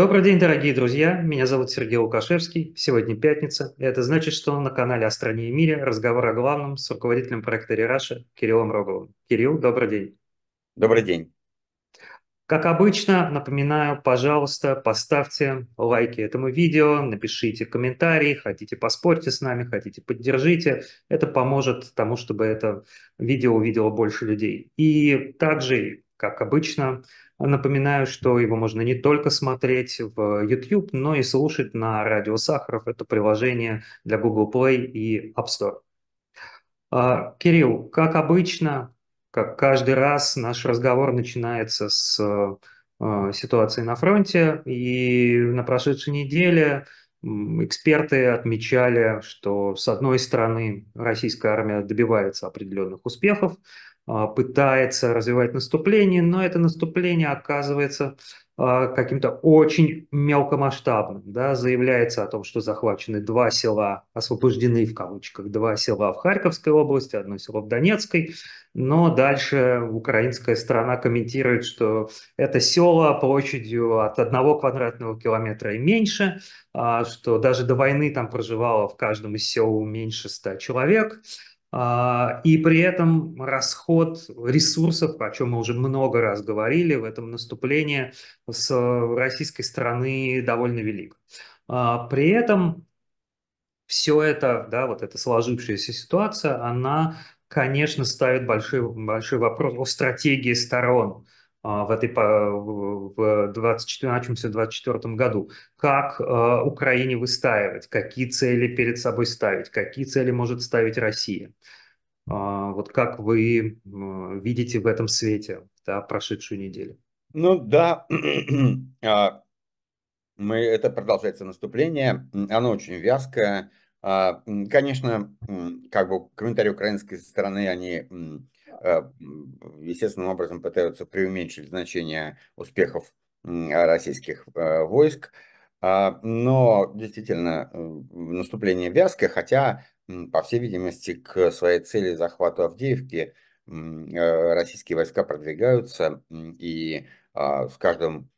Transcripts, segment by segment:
Добрый день, дорогие друзья! Меня зовут Сергей Лукашевский. Сегодня пятница. и Это значит, что на канале «О стране и мире» разговор о главном с руководителем проекта «Рераша» Кириллом Роговым. Кирилл, добрый день. Добрый день. Как обычно, напоминаю, пожалуйста, поставьте лайки этому видео, напишите комментарии, хотите поспорьте с нами, хотите поддержите. Это поможет тому, чтобы это видео увидело больше людей. И также, как обычно, напоминаю, что его можно не только смотреть в YouTube, но и слушать на радио Сахаров. Это приложение для Google Play и App Store. А, Кирилл, как обычно, как каждый раз наш разговор начинается с э, ситуации на фронте, и на прошедшей неделе эксперты отмечали, что с одной стороны российская армия добивается определенных успехов, пытается развивать наступление, но это наступление оказывается а, каким-то очень мелкомасштабным. Да, заявляется о том, что захвачены два села, освобождены в кавычках, два села в Харьковской области, одно село в Донецкой, но дальше украинская сторона комментирует, что это села площадью от одного квадратного километра и меньше, а, что даже до войны там проживало в каждом из сел меньше ста человек, а, и при этом расход ресурсов, о чем мы уже много раз говорили в этом наступлении, с российской стороны довольно велик. А, при этом все это, да, вот эта сложившаяся ситуация, она, конечно, ставит большой, большой вопрос о стратегии сторон а, в этой в 24, начавшемся 24 году. Как э, Украине выстаивать, какие цели перед собой ставить, какие цели может ставить Россия. А, вот как вы видите в этом свете да, прошедшую неделю? Ну да, а, мы, это продолжается наступление, оно очень вязкое. А, конечно, как бы комментарии украинской стороны, они естественным образом пытаются преуменьшить значение успехов российских э, войск. А, но действительно наступление вязкое, хотя, по всей видимости, к своей цели захвата Авдеевки э, российские войска продвигаются, и а, с каждым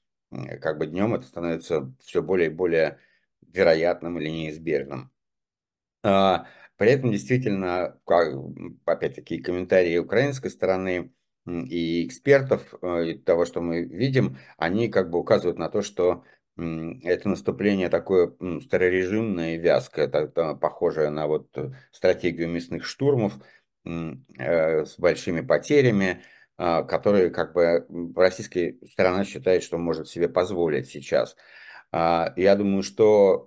как бы днем это становится все более и более вероятным или неизбежным. При этом действительно, опять-таки, комментарии украинской стороны и экспертов, э, и того, что мы видим, они как бы указывают на то, что это наступление такое старорежимное вязкое, похожее на вот стратегию мясных штурмов э, с большими потерями, а, которые как бы российская сторона считает, что может себе позволить сейчас. А, я думаю, что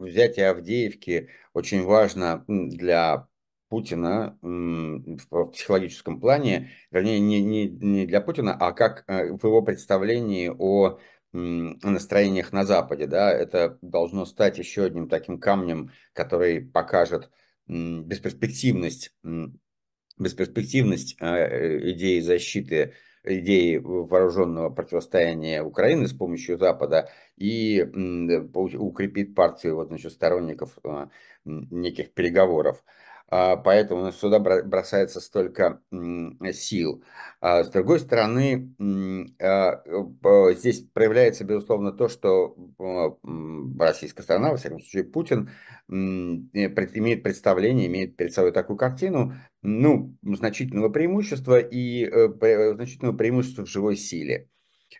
взятие Авдеевки очень важно для Путина в психологическом плане, вернее, не, не, не для Путина, а как э, в его представлении о настроениях на Западе. Да? Это должно стать еще одним таким камнем, который покажет бесперспективность, бесперспективность э, идеи защиты идеи вооруженного противостояния Украины с помощью Запада и укрепит партию вот, значит, сторонников а, неких переговоров. А, поэтому нас сюда бросается столько сил. А с другой стороны, здесь проявляется, безусловно, то, что российская сторона, во всяком случае Путин, имеет представление, имеет перед собой такую картину, ну, значительного преимущества и э, значительного преимущества в живой силе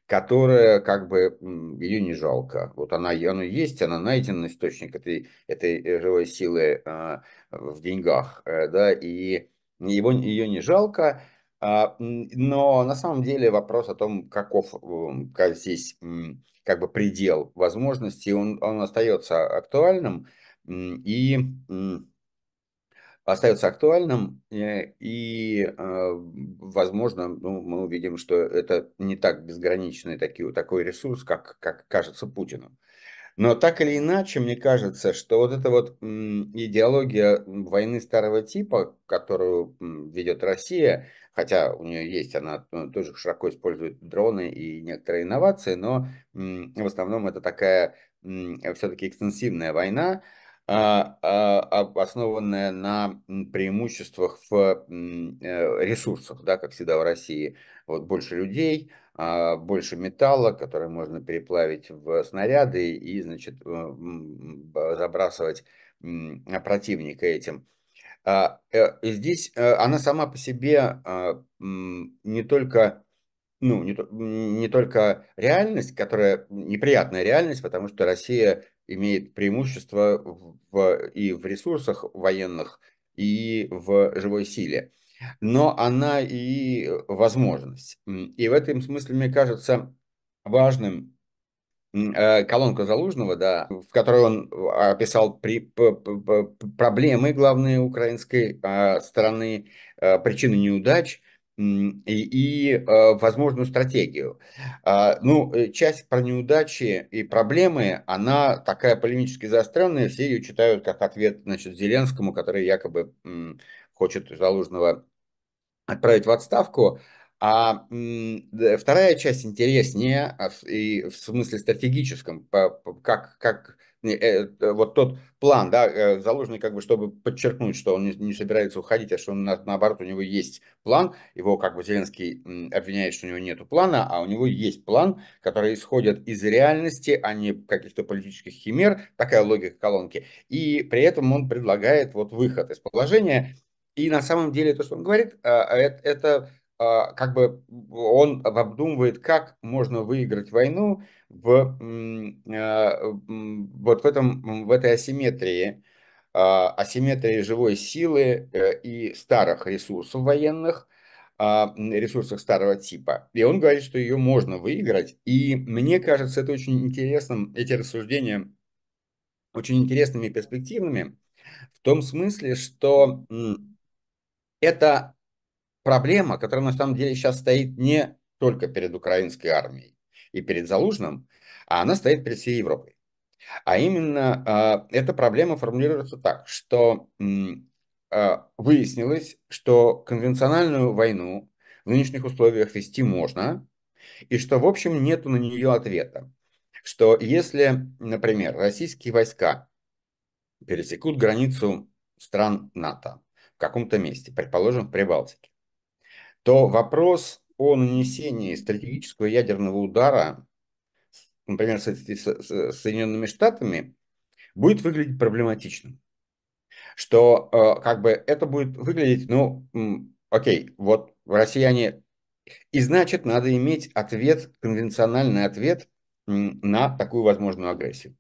которая как бы ее не жалко. Вот она, она есть, она найден источник этой, этой живой силы э, в деньгах, э, да, и его, ее не жалко. Э, но на самом деле вопрос о том, каков как здесь как бы предел возможностей, он, он остается актуальным. И остается актуальным, э, и, э, возможно, ну, мы увидим, что это не так безграничный такой, такой ресурс, как, как кажется Путину. Но так или иначе, мне кажется, что вот эта вот идеология войны старого типа, которую ведет Россия, хотя у нее есть, она тоже широко использует дроны и некоторые инновации, но в основном это такая все-таки экстенсивная война, основанная на преимуществах в э, ресурсах, да, как всегда в России. Вот больше людей, а, больше металла, который можно переплавить в снаряды и, значит, э, забрасывать противника этим. А, э, и здесь она сама по себе а, не только ну, не, не только реальность, которая неприятная реальность, потому что Россия имеет преимущество в, и в ресурсах военных, и в живой силе но она и возможность. И в этом смысле, мне кажется, важным э, колонка Залужного, да, в которой он описал при, проблемы главные украинской а, стороны, э, причины неудач и, и э, возможную стратегию. А, ну, часть про неудачи и проблемы, она такая полемически заостренная, все ее читают как ответ значит, Зеленскому, который якобы хочет Залужного отправить в отставку. А вторая часть интереснее, а и в смысле стратегическом, как, как э, вот тот план, да, э, заложенный как бы, чтобы подчеркнуть, что он не, собирается уходить, а что он, наоборот, у него есть план. Его как бы Зеленский обвиняет, что у него нет плана, а у него есть план, который исходит из реальности, а не каких-то политических химер, такая логика колонки. И при этом он предлагает вот выход из положения. И на самом деле то, что он говорит, а, а, это а, как бы он обдумывает, как можно выиграть войну в, вот в, этом, в этой асимметрии, асимметрии живой силы э, и старых ресурсов военных, ресурсах старого типа. И он говорит, что ее можно выиграть. И мне кажется, это очень интересным, эти рассуждения очень интересными и перспективными, в том смысле, что это проблема, которая на самом деле сейчас стоит не только перед украинской армией и перед Залужным, а она стоит перед всей Европой. А именно э, эта проблема формулируется так, что э, выяснилось, что конвенциональную войну в нынешних условиях вести можно, и что, в общем, нету на нее ответа. Что если, например, российские войска пересекут границу стран НАТО, в каком-то месте, предположим, в Прибалтике, то вопрос о нанесении стратегического ядерного удара, например, с, Соединенными Штатами, будет выглядеть проблематичным. Что э, как бы это будет выглядеть, ну, окей, вот россияне, и значит, надо иметь ответ, конвенциональный ответ на такую возможную агрессию.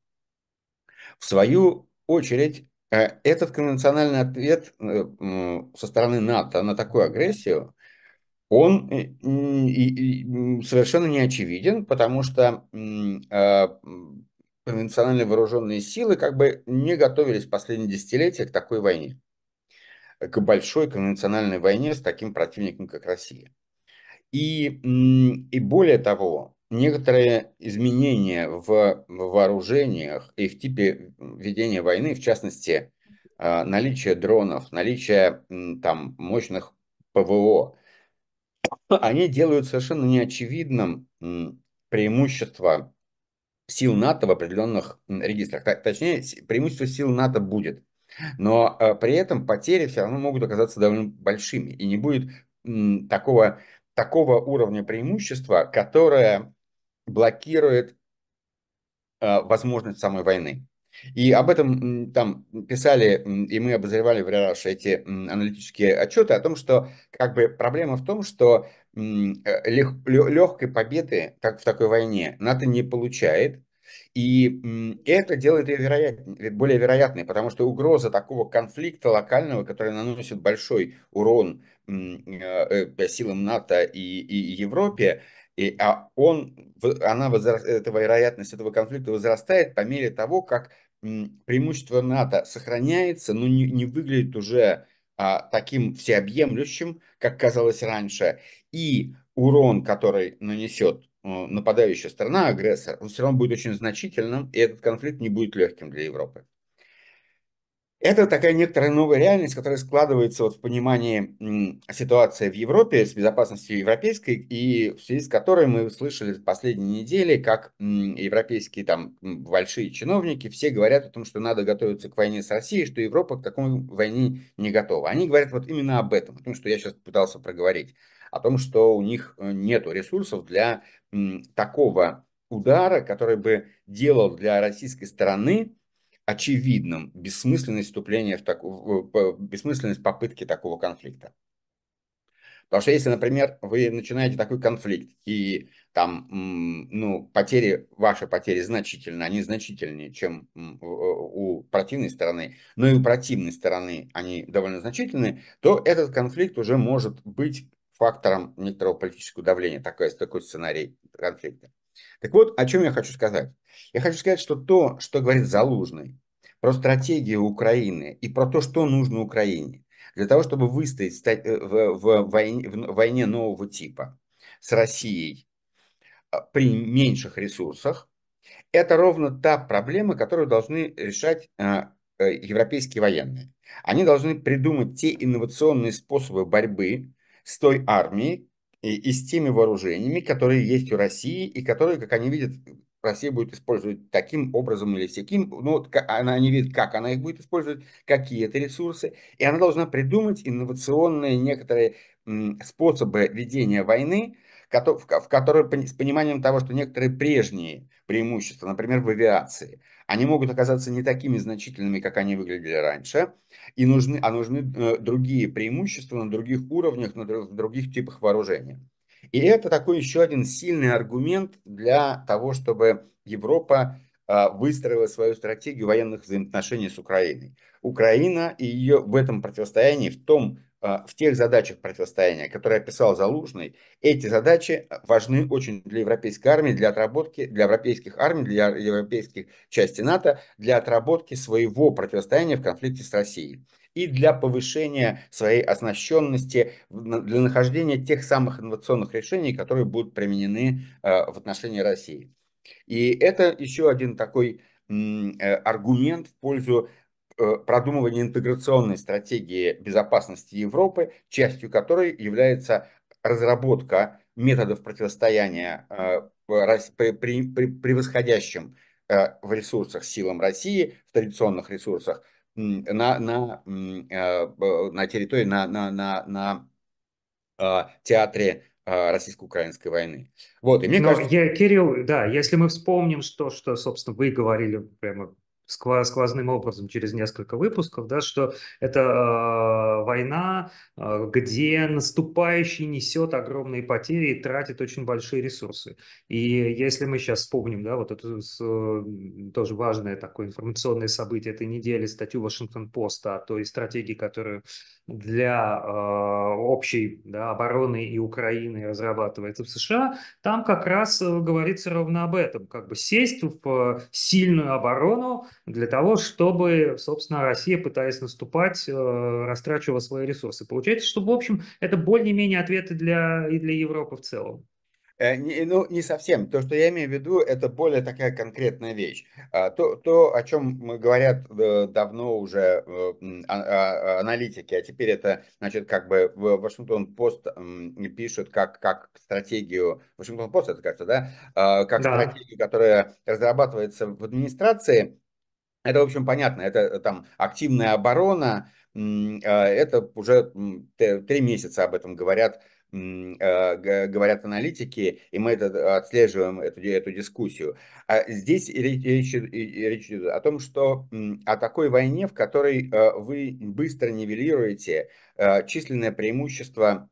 В свою очередь, Э, этот конвенциональный ответ э, со стороны НАТО на такую агрессию, он совершенно не очевиден, потому что а, конвенциональные вооруженные силы как бы не готовились в последние десятилетия к такой войне, к большой конвенциональной войне с таким противником, как Россия. И, и более того, некоторые изменения в вооружениях и в типе ведения войны, в частности, а, наличие дронов, наличие там мощных ПВО, они делают совершенно неочевидным преимущество сил НАТО в определенных регистрах. Точнее, преимущество сил НАТО будет. Но а, при этом потери все равно могут оказаться довольно большими. И не будет такого, такого уровня преимущества, которое блокирует э, возможность самой войны. И об этом там писали, и мы обозревали в Рераш эти аналитические отчеты о том, что как бы проблема в том, что э, лег, легкой победы так, в такой войне НАТО не получает, и это делает ее вероят... более вероятной, потому что угроза такого конфликта локального, который наносит большой урон э, силам НАТО и, и Европе, и, а он, она возра... эта вероятность этого конфликта возрастает по мере того, как преимущество НАТО сохраняется, но не, не выглядит уже а, таким всеобъемлющим, как казалось раньше, и урон, который нанесет а, нападающая страна, агрессор, он все равно будет очень значительным, и этот конфликт не будет легким для Европы. Это такая некоторая новая реальность, которая складывается вот в понимании ситуации в Европе с безопасностью европейской, и в связи с которой мы слышали в последние недели, как европейские там большие чиновники все говорят о том, что надо готовиться к войне с Россией, что Европа к такой войне не готова. Они говорят вот именно об этом, о том, что я сейчас пытался проговорить. о том, что у них нет ресурсов для такого удара, который бы делал для российской стороны очевидным бессмысленность вступления в такую, бессмысленность попытки такого конфликта. Потому что если, например, вы начинаете такой конфликт, и там, ну, потери, ваши потери значительны, они значительнее, чем у противной стороны, но и у противной стороны они довольно значительны, то этот конфликт уже может быть фактором некоторого политического давления, такой, такой сценарий конфликта. Так вот, о чем я хочу сказать. Я хочу сказать, что то, что говорит Залужный про стратегию Украины и про то, что нужно Украине, для того, чтобы выстоять э, в, войне, в войне нового типа с Россией а, при меньших ресурсах, это ровно та проблема, которую должны решать а, э, европейские военные. Они должны придумать те инновационные способы борьбы с той армией и, и с теми вооружениями, которые есть у России и которые, как они видят, Россия будет использовать таким образом или всяким, ну, она не видит, как она их будет использовать, какие это ресурсы, и она должна придумать инновационные некоторые способы ведения войны, в которой с пониманием того, что некоторые прежние преимущества, например, в авиации, они могут оказаться не такими значительными, как они выглядели раньше, и нужны, а нужны э, другие преимущества на других уровнях, на других типах вооружения. И это такой еще один сильный аргумент для того, чтобы Европа а, выстроила свою стратегию военных взаимоотношений с Украиной. Украина и ее в этом противостоянии, в, том, в тех задачах противостояния, которые описал Залужный, эти задачи важны очень для европейской армии, для отработки, для европейских армий, для европейских частей НАТО, для отработки своего противостояния в конфликте с Россией и для повышения своей оснащенности, для нахождения тех самых инновационных решений, которые будут применены э, в отношении России. И это еще один такой э, аргумент в пользу э, продумывания интеграционной стратегии безопасности Европы, частью которой является разработка методов противостояния превосходящим в ресурсах силам России, в традиционных ресурсах, на, на, э, на территории, на, на, на, на театре российско-украинской войны. Вот, и мне Но кажется... Я, Кирилл, да, если мы вспомним, что, что, собственно, вы говорили прямо сквозным образом через несколько выпусков, да, что это э, война, э, где наступающий несет огромные потери и тратит очень большие ресурсы. И если мы сейчас вспомним, да, вот это э, тоже важное такое информационное событие этой недели, статью Вашингтон-Поста о той стратегии, которую для э, общей да, обороны и Украины разрабатывается в США, там как раз э, говорится ровно об этом, как бы сесть в сильную оборону для того, чтобы, собственно, Россия, пытаясь наступать, э, растрачивала свои ресурсы. Получается, что, в общем, это более-менее ответы для, и для Европы в целом. Э, ну, не совсем. То, что я имею в виду, это более такая конкретная вещь. А, то, то о чем говорят э, давно уже э, а, а, аналитики, а теперь это, значит, как бы в Вашингтон Пост пишут как, как стратегию, Вашингтон Пост это кажется, да, как да. стратегию, которая разрабатывается в администрации, это, в общем, понятно, это там активная оборона, это уже три месяца об этом говорят говорят аналитики, и мы это, отслеживаем эту, эту дискуссию. А здесь речь, речь, идет о том, что о такой войне, в которой э, вы быстро нивелируете э, численное преимущество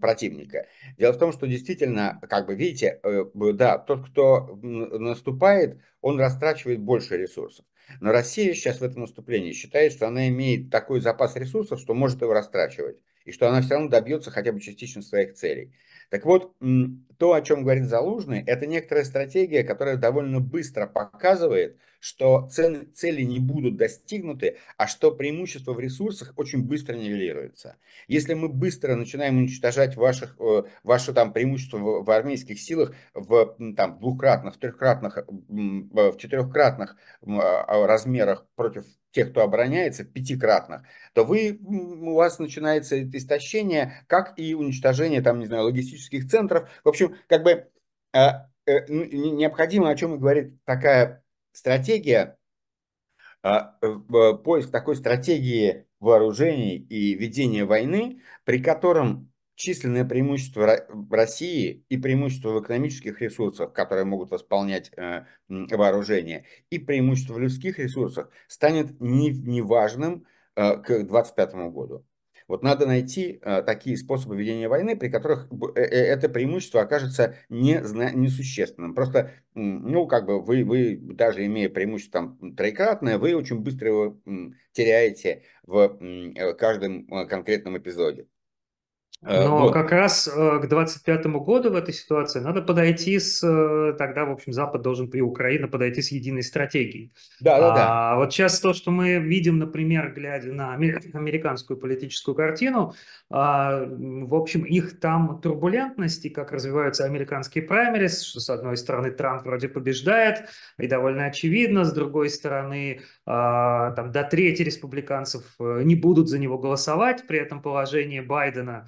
противника. Дело в том, что действительно, как бы видите, да, тот, кто наступает, он растрачивает больше ресурсов. Но Россия сейчас в этом наступлении считает, что она имеет такой запас ресурсов, что может его растрачивать и что она все равно добьется хотя бы частично своих целей. Так вот, то, о чем говорит Залужный, это некоторая стратегия, которая довольно быстро показывает, что цели не будут достигнуты, а что преимущество в ресурсах очень быстро нивелируется. Если мы быстро начинаем уничтожать ваших, э, ваше там преимущество в, в армейских силах в там, двухкратных, трехкратных, в четырехкратных а, размерах против тех, кто обороняется, пятикратных, то вы, у вас начинается истощение, как и уничтожение, там, не знаю, логистических центров. В общем, как бы э, э, необходимо, о чем и говорит такая стратегия, а, поиск такой стратегии вооружений и ведения войны, при котором численное преимущество России и преимущество в экономических ресурсах, которые могут восполнять э, вооружение, и преимущество в людских ресурсах станет неважным э, к 2025 году. Вот надо найти э, такие способы ведения войны, при которых э, э, это преимущество окажется не, несущественным. Просто, ну, как бы вы, вы даже имея преимущество там троекратное, вы очень быстро его теряете в э, каждом конкретном эпизоде. Э, Но вот. как раз э, к 25 году в этой ситуации надо подойти с... Э, тогда, в общем, Запад должен при Украине подойти с единой стратегией. Да, да, да. А вот сейчас то, что мы видим, например, глядя на американскую политическую картину, а, в общем, их там турбулентности, как развиваются американские праймерис, что с одной стороны Трамп вроде побеждает, и довольно очевидно, с другой стороны, а, там до трети республиканцев не будут за него голосовать, при этом положение Байдена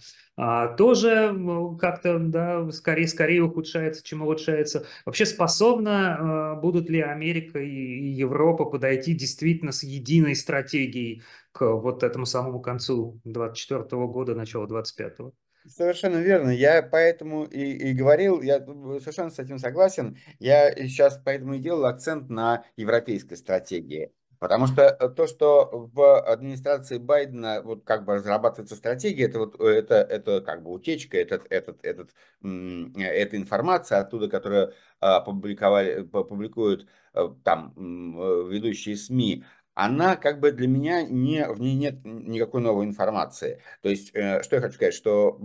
тоже как-то да, скорее, скорее ухудшается, чем улучшается. Вообще способна а, будут ли Америка и Европа подойти действительно с единой стратегией к вот этому самому концу 24 года, начала 25 -го? Совершенно верно. Я поэтому и, и говорил, я совершенно с этим согласен. Я сейчас поэтому и делал акцент на европейской стратегии. Потому что э, то, что в администрации Байдена вот как бы разрабатывается стратегия, это вот это, это как бы утечка, этот, этот, этот, эта информация оттуда, которую опубликовали, публикуют э, там э, ведущие СМИ, она как бы для меня не, в ней нет никакой новой информации. То есть, э, что я хочу сказать, что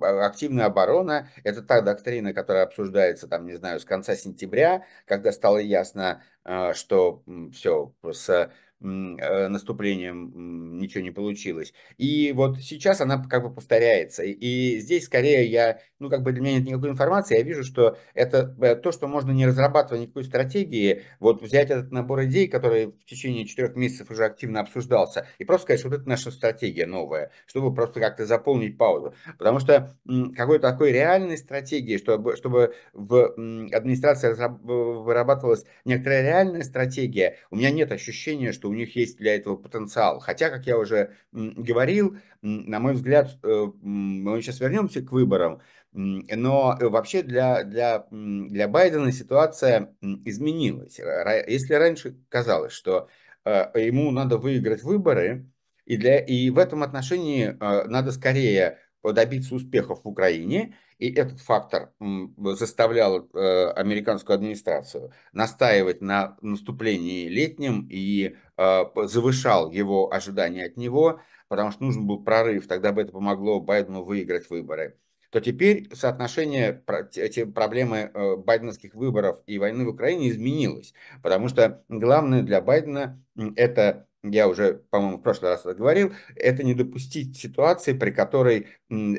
активная оборона – это та доктрина, которая обсуждается, там, не знаю, с конца сентября, когда стало ясно, э, что все, с наступлением ничего не получилось. И вот сейчас она как бы повторяется. И здесь скорее я, ну как бы для меня нет никакой информации, я вижу, что это э, то, что можно не разрабатывать никакой стратегии, вот взять этот набор идей, который в течение четырех месяцев уже активно обсуждался, и просто сказать, что вот это наша стратегия новая, чтобы просто как-то заполнить паузу. Потому что какой-то такой реальной стратегии, чтобы, чтобы в администрации вырабатывалась некоторая реальная стратегия, у меня нет ощущения, что у них есть для этого потенциал. Хотя, как я уже говорил, на мой взгляд, э, мы сейчас вернемся к выборам, но вообще для, для, для Байдена ситуация изменилась. Если раньше казалось, что э, ему надо выиграть выборы, и, для, и в этом отношении э, надо скорее добиться успехов в Украине, и этот фактор заставлял э, американскую администрацию настаивать на наступлении летнем и э, завышал его ожидания от него, потому что нужен был прорыв, тогда бы это помогло Байдену выиграть выборы. То теперь соотношение эти проблемы э, байденовских выборов и войны в Украине изменилось, потому что главное для Байдена это я уже, по-моему, в прошлый раз это говорил, это не допустить ситуации, при которой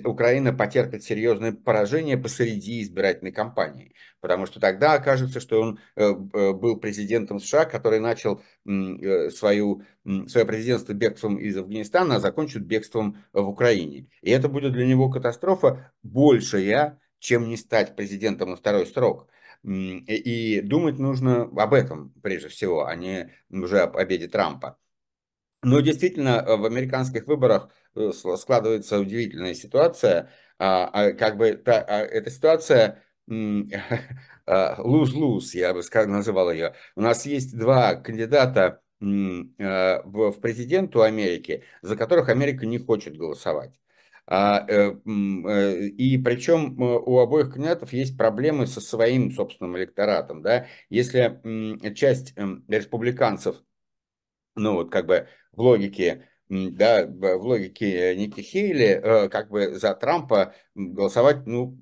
Украина потерпит серьезное поражение посреди избирательной кампании. Потому что тогда окажется, что он э, э, был президентом США, который начал э, свою, свое президентство бегством из Афганистана, а закончит бегством в Украине. И это будет для него катастрофа большая, чем не стать президентом на второй срок. И думать нужно об этом прежде всего, а не уже об победе Трампа. Но действительно, э, в американских выборах э, складывается удивительная ситуация. А, а, как бы та, а, эта ситуация lose-lose, я бы сказал, называл ее. У нас есть два кандидата в президенту Америки, за которых Америка не хочет голосовать. Э, и причем у обоих кандидатов есть проблемы со своим собственным электоратом. Да? Если часть республиканцев ну вот как бы в логике, да, в логике Ники Хейли, э, как бы за Трампа голосовать, ну,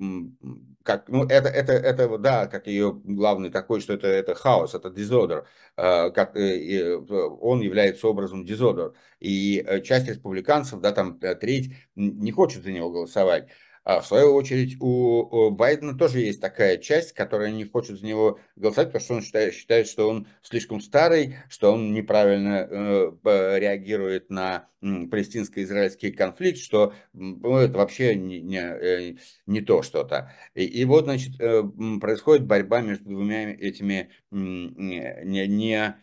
как, ну, это, это, это, да, как ее главный такой, что это, это хаос, это дизодер, э, как, э, он является образом дизодер, и часть республиканцев, да, там треть, не хочет за него голосовать. А в свою очередь у Байдена тоже есть такая часть, которая не хочет за него голосовать, потому что он считает, считает что он слишком старый, что он неправильно э, реагирует на палестинско-израильский конфликт, что ну, это вообще не, не, э, не то что-то. И, и вот, значит, э, происходит борьба между двумя этими не, не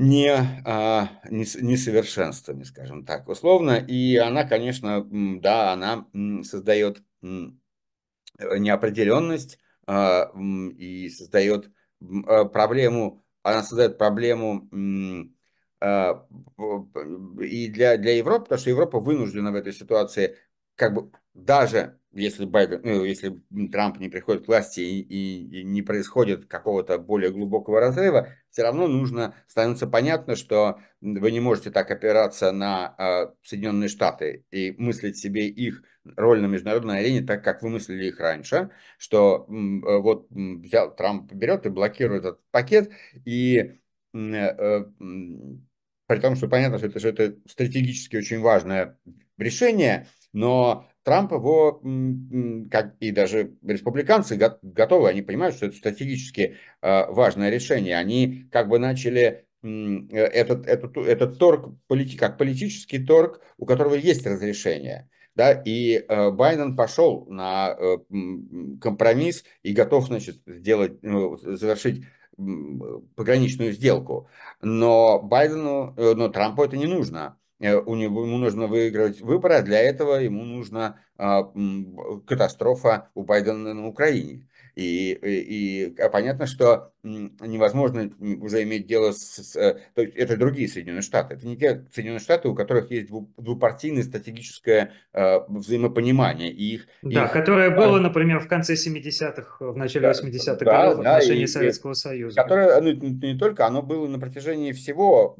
не, а, несовершенствами, скажем так, условно. И она, конечно, да, она создает неопределенность а, и создает а, проблему, она создает проблему и для, для Европы, потому что Европа вынуждена в этой ситуации как бы даже если Байден, ну, если Трамп не приходит к власти и, и, и не происходит какого-то более глубокого разрыва, все равно нужно, становится понятно, что вы не можете так опираться на э, Соединенные Штаты и мыслить себе их роль на международной арене так, как вы мыслили их раньше, что э, вот взял, Трамп берет и блокирует этот пакет, и э, э, при том, что понятно, что это, что это стратегически очень важное решение, но Трамп его, как и даже республиканцы готовы, они понимают, что это стратегически э, важное решение. Они как бы начали этот, этот, этот торг как политический торг, у которого есть разрешение. Да, и э, Байден пошел на э, компромисс и готов, значит, сделать, ну, завершить пограничную сделку. Но Байдену, но Трампу это не нужно. Э, у него, ему нужно выиграть выборы, а для этого ему нужна а, катастрофа у Байдена на Украине. И, и, и а понятно, что невозможно уже иметь дело с... Э, то есть это другие Соединенные Штаты. Это не те Соединенные Штаты, у которых есть двупартийное стратегическое э, взаимопонимание. И их, да, их... которое было, например, в конце 70-х, в начале 80-х да, годов в да, отношении и, Советского Союза. Которое, ну, не только, оно было на протяжении всего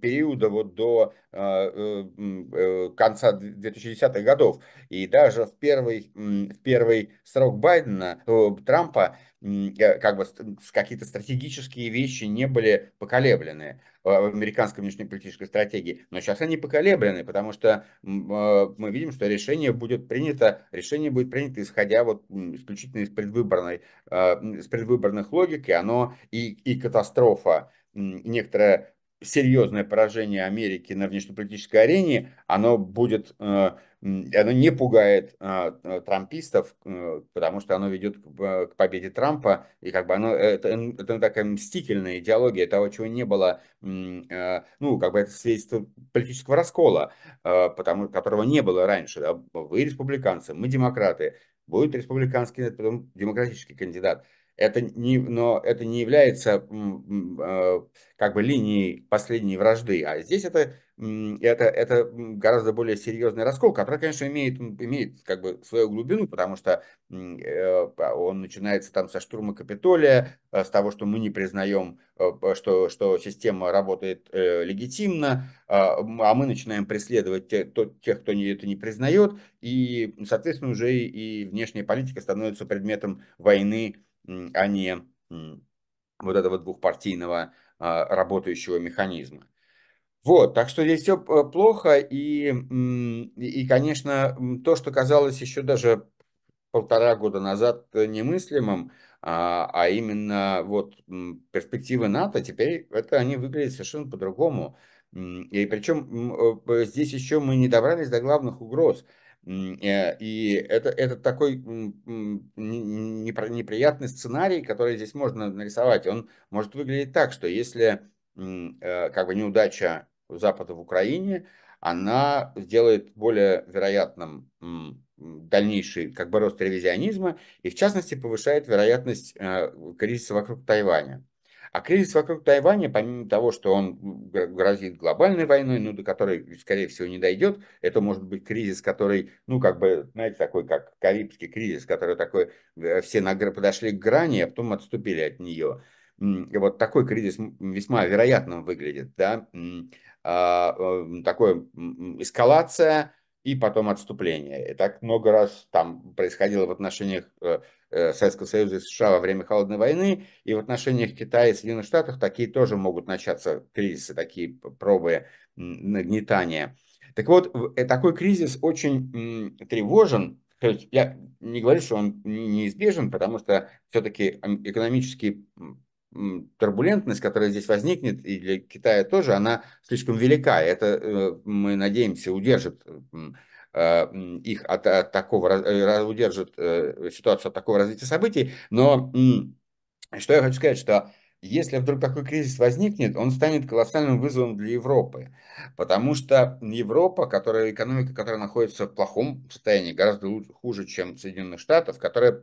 периода вот до э, э, конца 2010-х годов. И даже в первый, в первый срок Байдена, Трампа, э, как бы какие-то стратегические вещи не были поколеблены в американской внешнеполитической стратегии. Но сейчас они поколеблены, потому что э, мы видим, что решение будет принято, решение будет принято исходя вот исключительно из предвыборной, э, из предвыборных логик, и оно и, и катастрофа некоторая серьезное поражение Америки на внешнеполитической арене, оно будет, э, оно не пугает э, э, трампистов, потому что оно ведет к победе Трампа, и как бы оно, это, это такая мстительная идеология того, чего не было, ну, как бы это свидетельство политического раскола, потому, которого не было раньше. Вы республиканцы, мы демократы, будет республиканский, потом демократический кандидат это не, но это не является э, как бы линией последней вражды, а здесь это, это, это гораздо более серьезный раскол, который, конечно, имеет, имеет как бы свою глубину, потому что э, он начинается там со штурма Капитолия, э, с того, что мы не признаем, что, что система работает легитимно, а, а мы начинаем преследовать тех кто это не признает, и, соответственно, уже и внешняя политика становится предметом войны а не вот этого двухпартийного а, работающего механизма. Вот, так что здесь все э, плохо, и, и, конечно, то, что казалось еще даже полтора года назад немыслимым, а, а именно вот перспективы НАТО, теперь это они выглядят совершенно по-другому. И причем э, здесь еще мы не добрались до главных угроз – Э, и это, это такой неприятный сценарий, который здесь можно нарисовать. Он может выглядеть так, что если э, как бы неудача Запада в Украине, она сделает более вероятным дальнейший как бы рост ревизионизма и в частности повышает вероятность э, кризиса вокруг Тайваня. А кризис вокруг Тайваня, помимо того, что он грозит глобальной войной, ну, до которой, скорее всего, не дойдет, это может быть кризис, который, ну, как бы, знаете, такой, как Карибский кризис, который такой, э, все подошли к грани, а потом отступили от нее. И вот такой кризис весьма вероятным выглядит, да, а, э, такой эскалация, и потом отступление. И так много раз там происходило в отношениях э, Советского Союза и США во время Холодной войны, и в отношениях Китая и Соединенных Штатов такие тоже могут начаться кризисы, такие пробы нагнетания. Так вот, э, такой кризис очень тревожен. Я не говорю, что он неизбежен, потому что все-таки экономический турбулентность, которая здесь возникнет, и для Китая тоже, она слишком велика. Это, э, мы надеемся, удержит э, их от, от такого, э, удержит ситуацию от такого развития событий. Но что я хочу сказать, что если вдруг такой кризис возникнет, он станет колоссальным вызовом для Европы. Потому что Европа, которая, экономика, которая находится в плохом состоянии, гораздо хуже, чем Соединенных Штатов, которая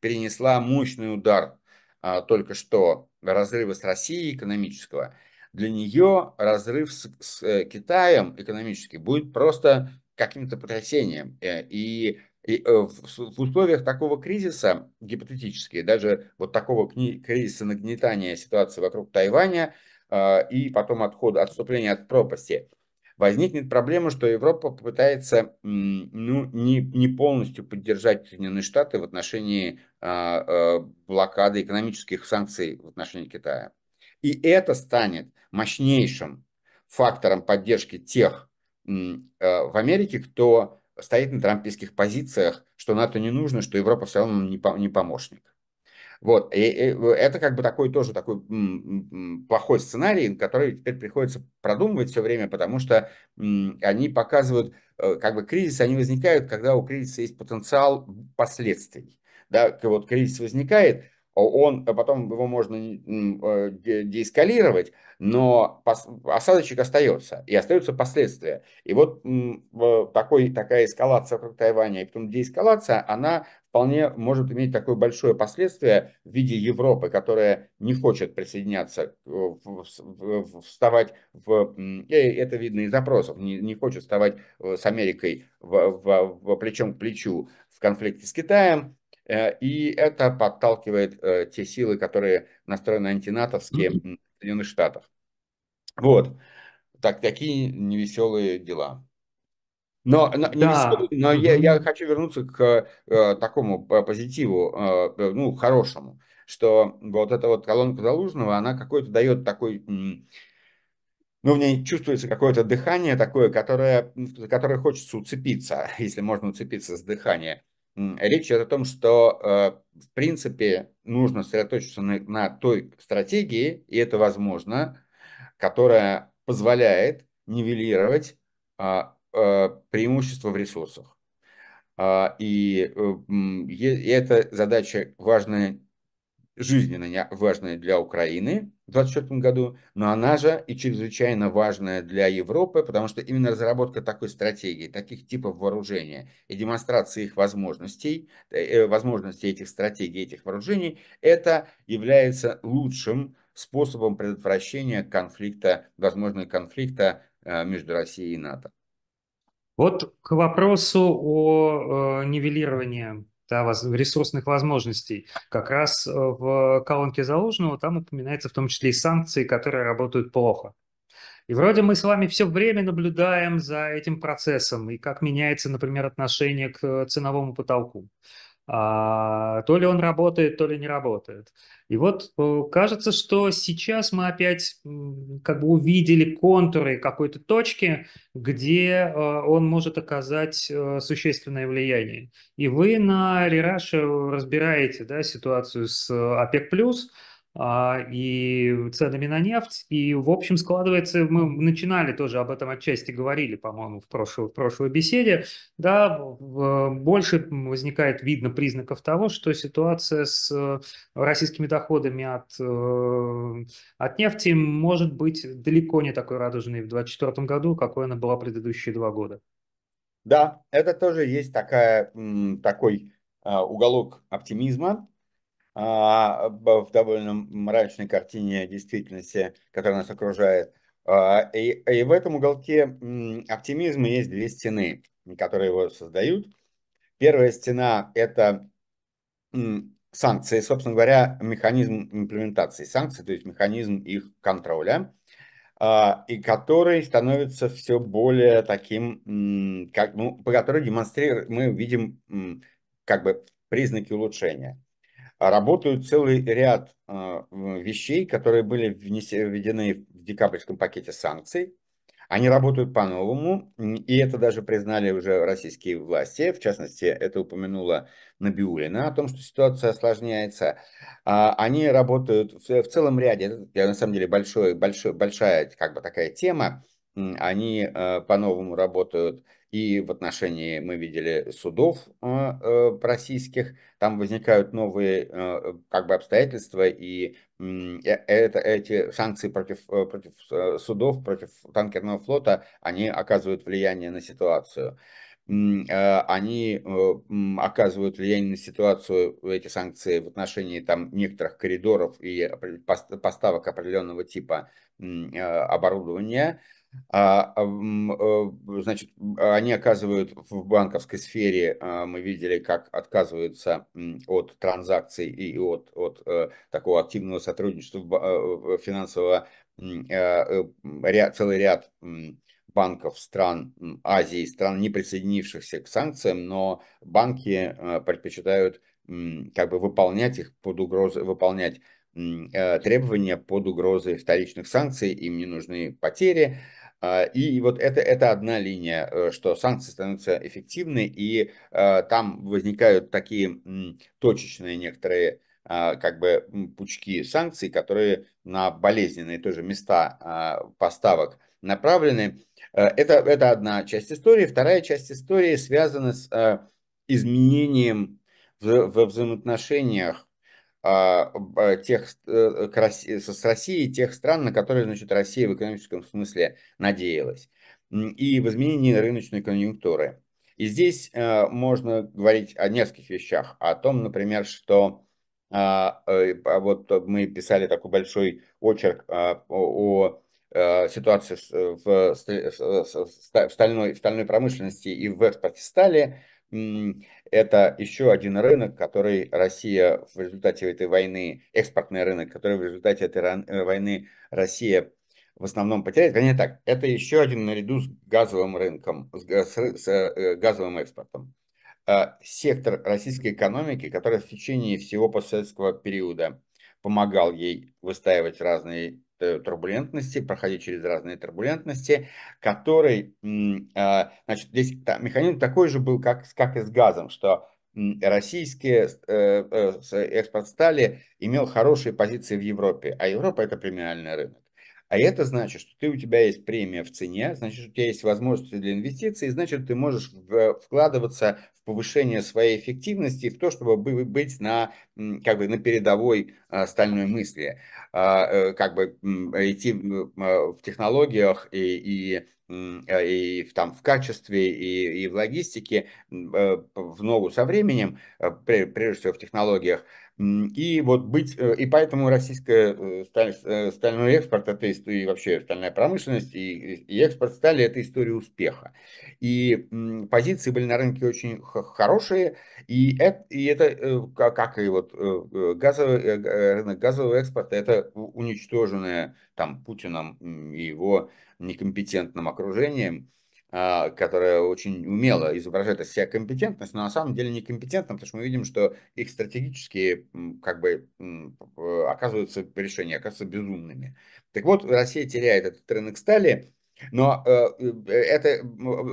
перенесла мощный удар а, только что разрыва с Россией экономического, для нее разрыв с, с э, Китаем экономический будет просто каким-то потрясением. Э, и и э, в условиях такого кризиса, гипотетически, даже вот такого кризиса нагнетания ситуации вокруг Тайваня а, и потом отхода, отступления от пропасти, возникнет проблема, что Европа попытается ну, не, не полностью поддержать Соединенные Штаты в отношении а, а, блокады экономических санкций в отношении Китая. И это станет мощнейшим фактором поддержки тех в Америке, кто стоит на трампийских позициях, что НАТО не нужно, что Европа все равно не, помощник. Вот, и, и это как бы такой тоже такой плохой сценарий, который теперь приходится продумывать все время, потому что они показывают, э, как бы кризисы, они возникают, когда у кризиса есть потенциал последствий. Да, вот кризис возникает, он, а потом его можно э, деэскалировать, но осадочек остается, и остаются последствия. И вот такой, такая эскалация вокруг Тайваня и потом деэскалация, она вполне может иметь такое большое последствие в виде Европы, которая не хочет присоединяться, вставать в, это видно из запросов, не, не хочет вставать э, с Америкой в, в, в плечом к плечу в конфликте с Китаем, Э, и это подталкивает э, те силы, которые настроены антинатовские в Соединенных Штатах. Вот. Так, такие невеселые дела. Но, но, да. но я, я хочу вернуться к э, такому позитиву, э, ну, хорошему, что вот эта вот колонка Залужного, она какой-то дает такой, ну, в ней чувствуется какое-то дыхание такое, которое, которое хочется уцепиться, если можно уцепиться с дыхания. Речь идет о том, что, э, в принципе, нужно сосредоточиться на, на той стратегии, и это возможно, которая позволяет нивелировать а, а, преимущество в ресурсах. А, и, э, и эта задача важная жизненно важная для Украины в 2024 году, но она же и чрезвычайно важная для Европы, потому что именно разработка такой стратегии, таких типов вооружения и демонстрация их возможностей, э, э, возможностей этих стратегий, этих вооружений, это является лучшим способом предотвращения конфликта, возможного конфликта э, между Россией и НАТО. Вот к вопросу о нивелировании да, ресурсных возможностей. Как раз э, в колонке заложенного там упоминается в том числе и санкции, которые работают плохо. И вроде мы с вами все время наблюдаем за этим процессом и как меняется, например, отношение к э, ценовому потолку. А, то ли он работает, то ли не работает. И вот э, кажется, что сейчас мы опять как бы увидели контуры какой-то точки, где э, он может оказать э, существенное влияние. И вы на Рераше разбираете да, ситуацию с ОПЕК+, и ценами на нефть. И, в общем, складывается, мы начинали тоже об этом отчасти говорили, по-моему, в прошлой, в прошлой беседе, да, больше возникает, видно, признаков того, что ситуация с э, российскими доходами от, э, от нефти может быть далеко не такой радужной в 2024 году, какой она была предыдущие два года. Да, это тоже есть такая, такой а, уголок оптимизма, а, в довольно мрачной картине действительности, которая нас окружает. А, и, и в этом уголке оптимизма есть две стены, которые его создают. Первая стена – это санкции, собственно говоря, механизм имплементации санкций, то есть механизм их контроля, а, и который становится все более таким, как, ну, по которой демонстрирует, мы видим как бы признаки улучшения. А работают целый ряд а, вещей, которые были введены в декабрьском пакете санкций. Они работают по-новому, и это даже признали уже российские власти. В частности, это упомянула Набиулина о том, что ситуация осложняется. А, они работают в целом ряде, это на самом деле большой, большой, большая как бы такая тема. Они по-новому работают и в отношении, мы видели, судов российских, там возникают новые как бы обстоятельства, и это, эти санкции против, против судов, против танкерного флота, они оказывают влияние на ситуацию. Э, они э, оказывают влияние на ситуацию, эти санкции в отношении там некоторых коридоров и поставок определенного типа э, оборудования. А, значит, они оказывают в банковской сфере, мы видели, как отказываются от транзакций и от, от такого активного сотрудничества финансового, целый ряд банков стран Азии, стран, не присоединившихся к санкциям, но банки э, предпочитают как бы выполнять их под угрозой, выполнять э, требования под угрозой вторичных санкций, им не нужны потери. А, и вот это, это одна линия, э, что санкции становятся эффективны, и там возникают такие точечные некоторые а, как бы пучки санкций, которые на болезненные тоже места а, поставок направлены. Э, это, это одна часть истории. Вторая часть истории связана с э, изменением во взаимоотношениях а, тех, э, с Россией тех стран, на которые значит, Россия в экономическом смысле надеялась, и в изменении рыночной конъюнктуры. И здесь можно говорить о нескольких вещах. О том, например, что а, вот мы писали такой большой очерк о Э, ситуация в, в, стальной, в стальной промышленности и в экспорте стали, это еще один рынок, который Россия в результате этой войны, экспортный рынок, который в результате этой э, войны Россия в основном потеряет. Вернее так, это еще один наряду с газовым рынком, с, с э, газовым экспортом. Сектор российской экономики, который в течение всего постсоветского периода помогал ей выстаивать разные турбулентности, проходить через разные турбулентности, который, а, значит, здесь механизм такой же был, как, как и с газом, что российский э, э, экспорт стали имел хорошие позиции в Европе, а Европа это премиальный рынок. А это значит, что ты, у тебя есть премия в цене, значит, у тебя есть возможности для инвестиций, значит, ты можешь вкладываться повышение своей эффективности, в то, чтобы быть на, как бы, на передовой а, стальной мысли, а, э, как бы идти а, в технологиях и, и и там, в качестве, и, и в логистике э, в ногу со временем, прежде всего в технологиях, и вот быть, э, и поэтому российская э, сталь, э, стальной экспорт, это и вообще стальная промышленность, и, и экспорт стали, это история успеха. И позиции были на рынке очень хорошие, и это, и это как и вот газовый, рынок газового экспорта, это уничтоженное там Путиным и его некомпетентным окружением, которая очень умело изображает из себя компетентность, но на самом деле некомпетентна, потому что мы видим, что их стратегические как бы оказываются решения, оказываются безумными. Так вот, Россия теряет этот рынок стали, но э, э, это,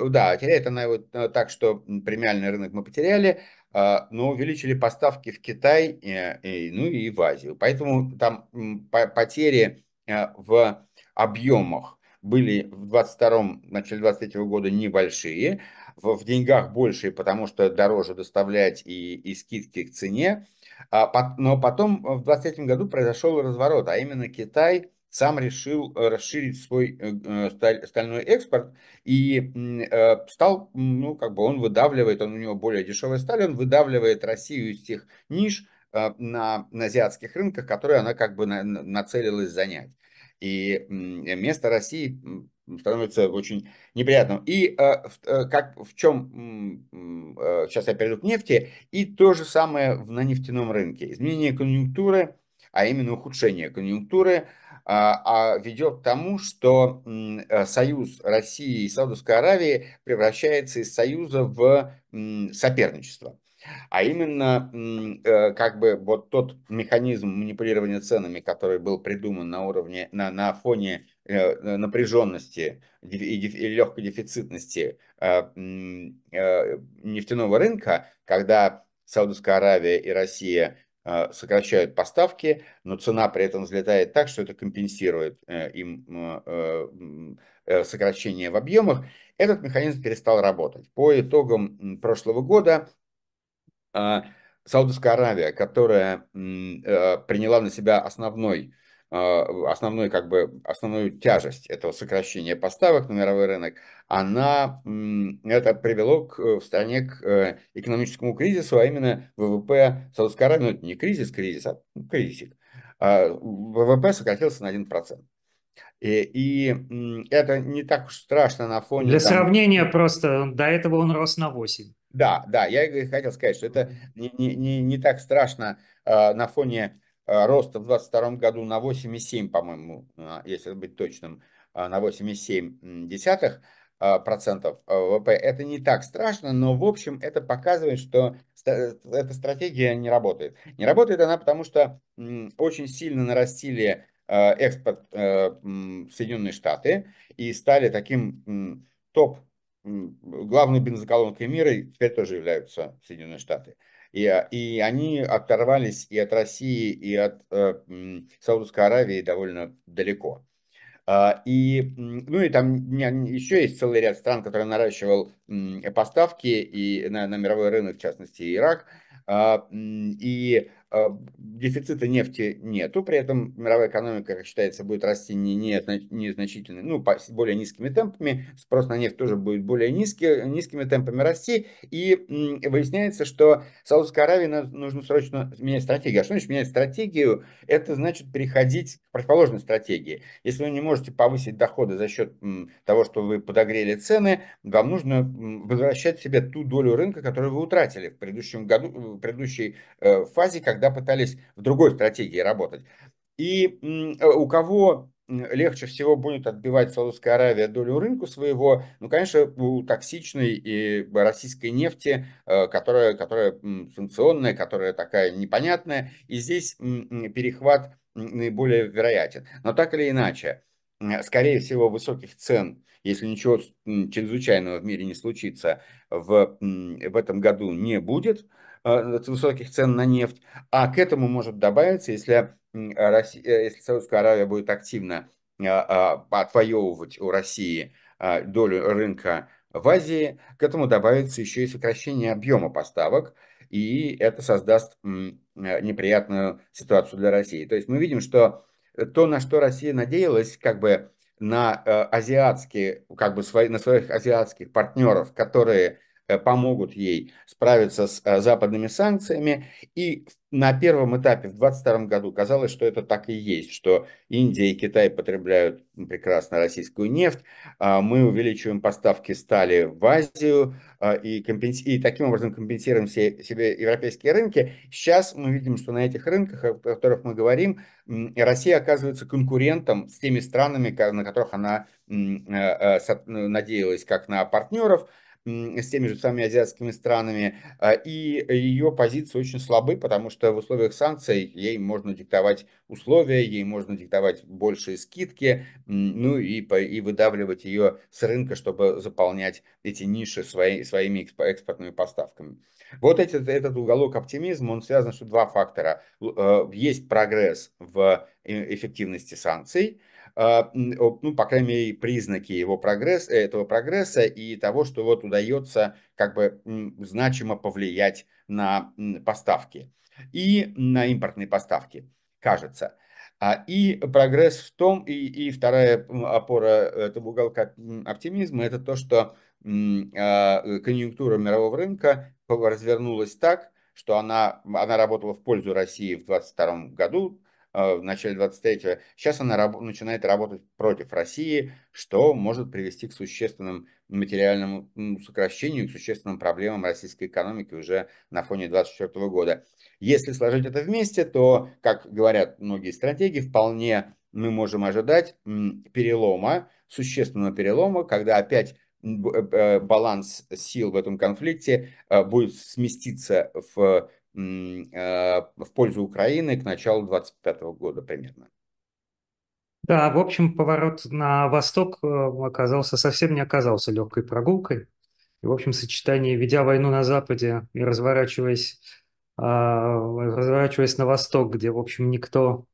да, теряет она его э, так, что премиальный рынок мы потеряли, а, но увеличили поставки в Китай, ну и в Азию. Поэтому там потери в объемах были в 22 начале 23 года небольшие, в, в деньгах большие, потому что дороже доставлять и, и скидки к цене. А, но потом в 23 году произошел разворот, а именно Китай сам решил э, расширить свой э, э, сталь, стальной экспорт и стал, ну, как бы он выдавливает, он у него более дешевая сталь, он выдавливает Россию из тех ниш на, на азиатских рынках, которые она как бы на, нацелилась занять и место России становится очень неприятным. И э, э, как в чем, э, сейчас я перейду к нефти, и то же самое на нефтяном рынке. Изменение конъюнктуры, а именно ухудшение конъюнктуры, а, а ведет к тому, что союз России и Саудовской Аравии превращается из союза в соперничество. А именно, э, как бы вот тот механизм манипулирования ценами, который был придуман на уровне, на, на фоне э, напряженности и легкой дефицитности э, нефтяного рынка, когда Саудовская Аравия и Россия сокращают поставки, но цена при этом взлетает так, что это компенсирует им сокращение в объемах. этот механизм перестал работать. По итогам прошлого года Саудовская Аравия, которая приняла на себя основной основной, как бы, основную тяжесть этого сокращения поставок на мировой рынок, она, это привело к, в стране к э, экономическому кризису, а именно ВВП Саудовской Аравии, ну это не кризис, кризис, а ну, кризисик, а ВВП сократился на 1%. И, и это не так уж страшно на фоне... Для там... сравнения просто, до этого он рос на 8. Да, да, я хотел сказать, что это не, не, не, не так страшно э, на фоне э, роста в 2022 году на 8,7, по-моему, э, если быть точным, э, на 8,7 э, процентов ВВП. Это не так страшно, но в общем это показывает, что эта стратегия не работает. Не работает она потому, что очень сильно нарастили Э, экспорт э, в Соединенные Штаты и стали таким топ, главной бензоколонкой мира, теперь тоже являются Соединенные Штаты. И, и они оторвались и от России, и от э, Саудовской Аравии довольно далеко. А, и, ну и там еще есть целый ряд стран, которые наращивал поставки и на, на мировой рынок, в частности Ирак. А, и а, дефицита нефти нету, при этом мировая экономика, как считается, будет расти не, не, незначительно, ну, по более низкими темпами, спрос на нефть тоже будет более низкий, низкими темпами расти, и выясняется, что Саудовской Аравии нужно срочно менять стратегию. А что значит менять стратегию? Это значит переходить к противоположной стратегии. Если вы не можете повысить доходы за счет того, что вы подогрели цены, вам нужно возвращать себе ту долю рынка, которую вы утратили в предыдущем году, в предыдущей э, фазе, когда когда пытались в другой стратегии работать. И э, у кого легче всего будет отбивать Саудовская Аравия долю рынка своего, ну, конечно, у токсичной и российской нефти, э, которая, которая санкционная, которая такая непонятная, и здесь перехват наиболее вероятен. Но так или иначе, скорее всего, высоких цен, если ничего чрезвычайного в мире не случится, в, в этом году не будет. Э, высоких цен на нефть, а к этому может добавиться, если, Россия, э, если Саудовская Аравия будет активно э, отвоевывать у России долю рынка в Азии, к этому добавится еще и сокращение объема поставок, и это создаст неприятную ситуацию для России. То есть мы видим, что то, на что Россия надеялась, как бы на азиатские, как бы свои, на своих азиатских партнеров, которые помогут ей справиться с э, западными санкциями. И на первом этапе в 2022 году казалось, что это так и есть, что Индия и Китай потребляют прекрасно российскую нефть, а мы увеличиваем поставки стали в Азию а, и, компенси... и таким образом компенсируем себе европейские рынки. Сейчас мы видим, что на этих рынках, о которых мы говорим, Россия оказывается конкурентом с теми странами, на которых она э, надеялась как на партнеров, с теми же самыми азиатскими странами, а, и ее позиции очень слабы, потому что в условиях санкций ей можно диктовать условия, ей можно диктовать большие скидки, ну и, и выдавливать ее с рынка, чтобы заполнять эти ниши свои, своими экспортными поставками. Вот этот, этот уголок оптимизма, он связан, что два фактора. Э, есть прогресс в эффективности санкций, а, ну, по крайней мере, признаки его прогресса, этого прогресса и того, что вот удается как бы значимо повлиять на поставки и на импортные поставки, кажется. А, и прогресс в том, и, и вторая опора этого уголка оптимизма, это то, что а, конъюнктура мирового рынка развернулась так, что она, она работала в пользу России в 2022 году, Э, в начале 23-го. Сейчас она раб начинает работать против России, что может привести к существенным материальному сокращению, к существенным проблемам российской экономики уже на фоне 24 года. Если сложить это вместе, то, как говорят многие стратеги, вполне мы можем ожидать перелома, существенного перелома, когда опять э, э, баланс сил в этом конфликте будет сместиться в Э, в пользу Украины к началу 2025 года примерно. Да, в общем, поворот на восток э, оказался совсем не оказался легкой прогулкой. И, в общем, сочетание, ведя войну на Западе и разворачиваясь, а, разворачиваясь на восток, где, в общем, никто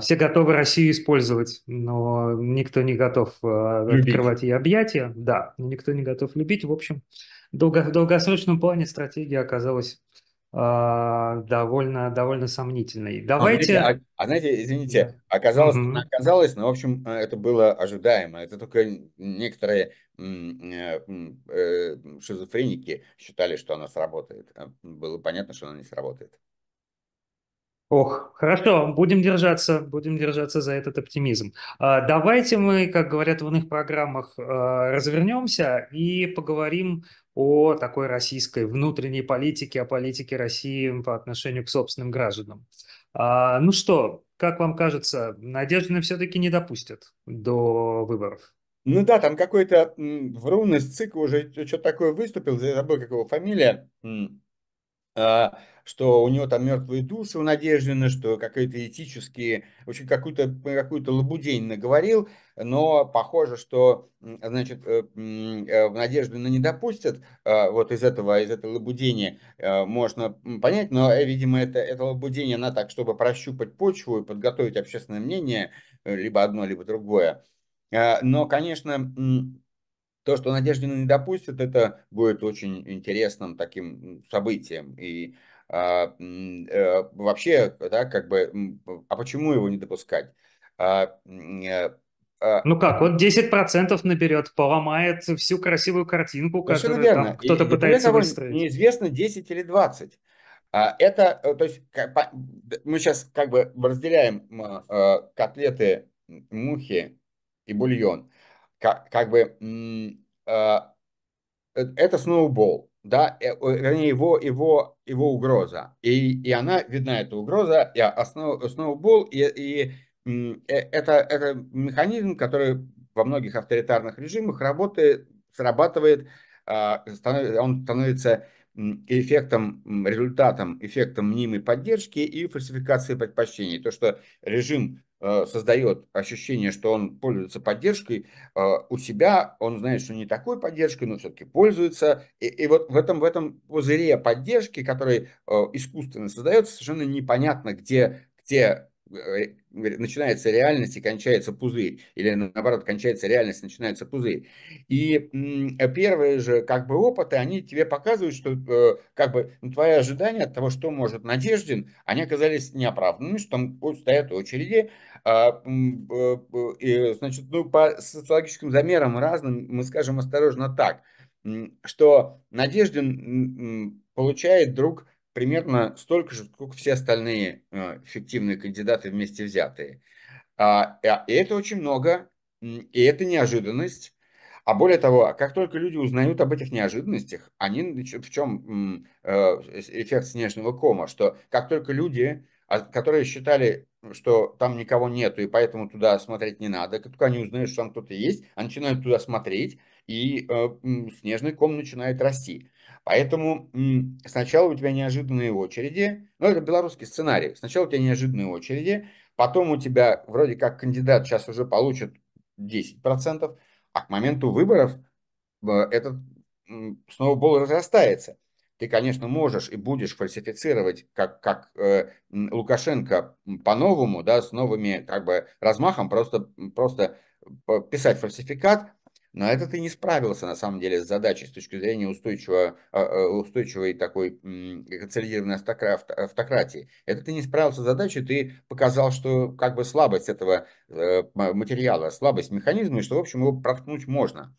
все готовы Россию использовать, но никто не готов Любить. открывать ей объятия. Да, никто не готов любить. В общем, долго, в долгосрочном плане стратегия оказалась а, довольно, довольно сомнительной. А знаете, Давайте... а, а знаете, извините, оказалось, Мгм. оказалось, но, в общем, э, это было ожидаемо. Это только некоторые э, э, шизофреники считали, что она сработает. Было понятно, что она не сработает. Ох, хорошо, будем держаться, будем держаться за этот оптимизм. А, Давайте мы, как говорят в иных программах, а, развернемся и поговорим о такой российской внутренней политике, о политике России по отношению к собственным гражданам. А, Ну что, как вам кажется, Надеждина все-таки не допустят до выборов? Ну да, там какой-то м, врун из ЦИКа уже что-то такое выступил, я забыл, как его фамилия. А, что у него там мертвые души у Надеждина, что какие-то этические, общем, какую-то какую лабудень наговорил, но похоже, что, значит, э, э, Надеждина не допустят, а, вот из этого, из этой лабудени э, можно понять, но, э, видимо, это, это лабудень, она так, чтобы прощупать почву и подготовить общественное мнение, либо одно, либо другое. А, Но, конечно, то, что Надеждина не допустит, это будет очень интересным таким событием. И а, э, вообще, да, как бы, а почему его не допускать? А, э, а, Ну как, вот 10% наберет, поломает всю красивую картинку, которую там верно. кто-то И, и пытается того, выстроить. неизвестно 10 или 20. А, Это, э, то есть, мы сейчас как бы разделяем котлеты, мухи и бульон. Как, как бы э, э, это сноубол, да, э, вернее, его, его, его угроза. И, и она видна, эта угроза, и основ, сноубол, и, и э, это, это механизм, который во многих авторитарных режимах работает, срабатывает, а, он становится эффектом, результатом, эффектом мнимой поддержки и фальсификации предпочтений. То, что режим э, создает ощущение, что он пользуется поддержкой, э, у себя, он знает, что не такой поддержкой, но все-таки пользуется. И, и вот в этом, в этом пузыре поддержки, который э, искусственно создается, совершенно непонятно, где, где э, начинается реальность и кончается пузырь, или наоборот, кончается реальность, начинается пузырь. И м, первые же как бы опыты, они тебе показывают, что э, как бы ну, твои ожидания от того, что может Надеждин, они оказались неоправданными, что там стоят очереди, а, э, э, и, значит, ну, по социологическим замерам разным мы скажем осторожно так, что Надеждин получает вдруг примерно столько же, сколько все остальные э, фиктивные кандидаты вместе взятые. А, э, И это очень много, и это неожиданность. А более того, как только люди узнают об этих неожиданностях, они в чем э, эффект снежного кома, что как только люди, а, которые считали, что там никого нету, и поэтому туда смотреть не надо, как только они узнают, что там кто-то есть, они начинают туда смотреть, и снежный ком начинает расти. Поэтому сначала у тебя неожиданные очереди, ну это белорусский сценарий, сначала у тебя неожиданные очереди, Потом у тебя вроде как кандидат сейчас уже получит 10%, а к моменту выборов э, этот сноубол разрастается. Ты, конечно, можешь и будешь фальсифицировать, как, как э, Лукашенко по-новому, да, с новыми как бы размахом, просто, просто п- писать фальсификат, но это ты не справился, на самом деле, с задачей с точки зрения устойчивого, а, а, устойчивой такой консолидированной автокра- авто- автократии. Это ты не справился с задачей, ты показал, что как бы слабость этого э, материала, слабость механизма, и что, в общем, его проткнуть можно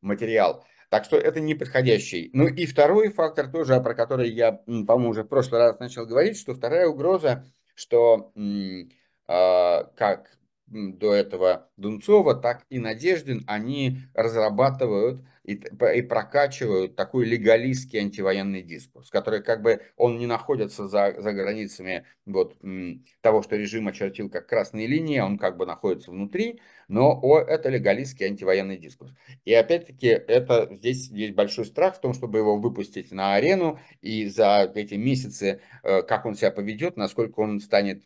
материал. Так что это неподходящий. Ну и второй фактор тоже, про который я, по-моему, уже в прошлый раз начал говорить, что вторая угроза, что а, как до этого Дунцова, так и Надеждин, они разрабатывают и, и прокачивают такой легалистский антивоенный дискурс, который как бы он не находится за, за границами вот, того, что режим очертил как красные линии, он как бы находится внутри, но о, это легалистский антивоенный дискурс. И опять-таки это, здесь есть большой страх в том, чтобы его выпустить на арену, и за эти месяцы, э, как он себя поведет, насколько он станет,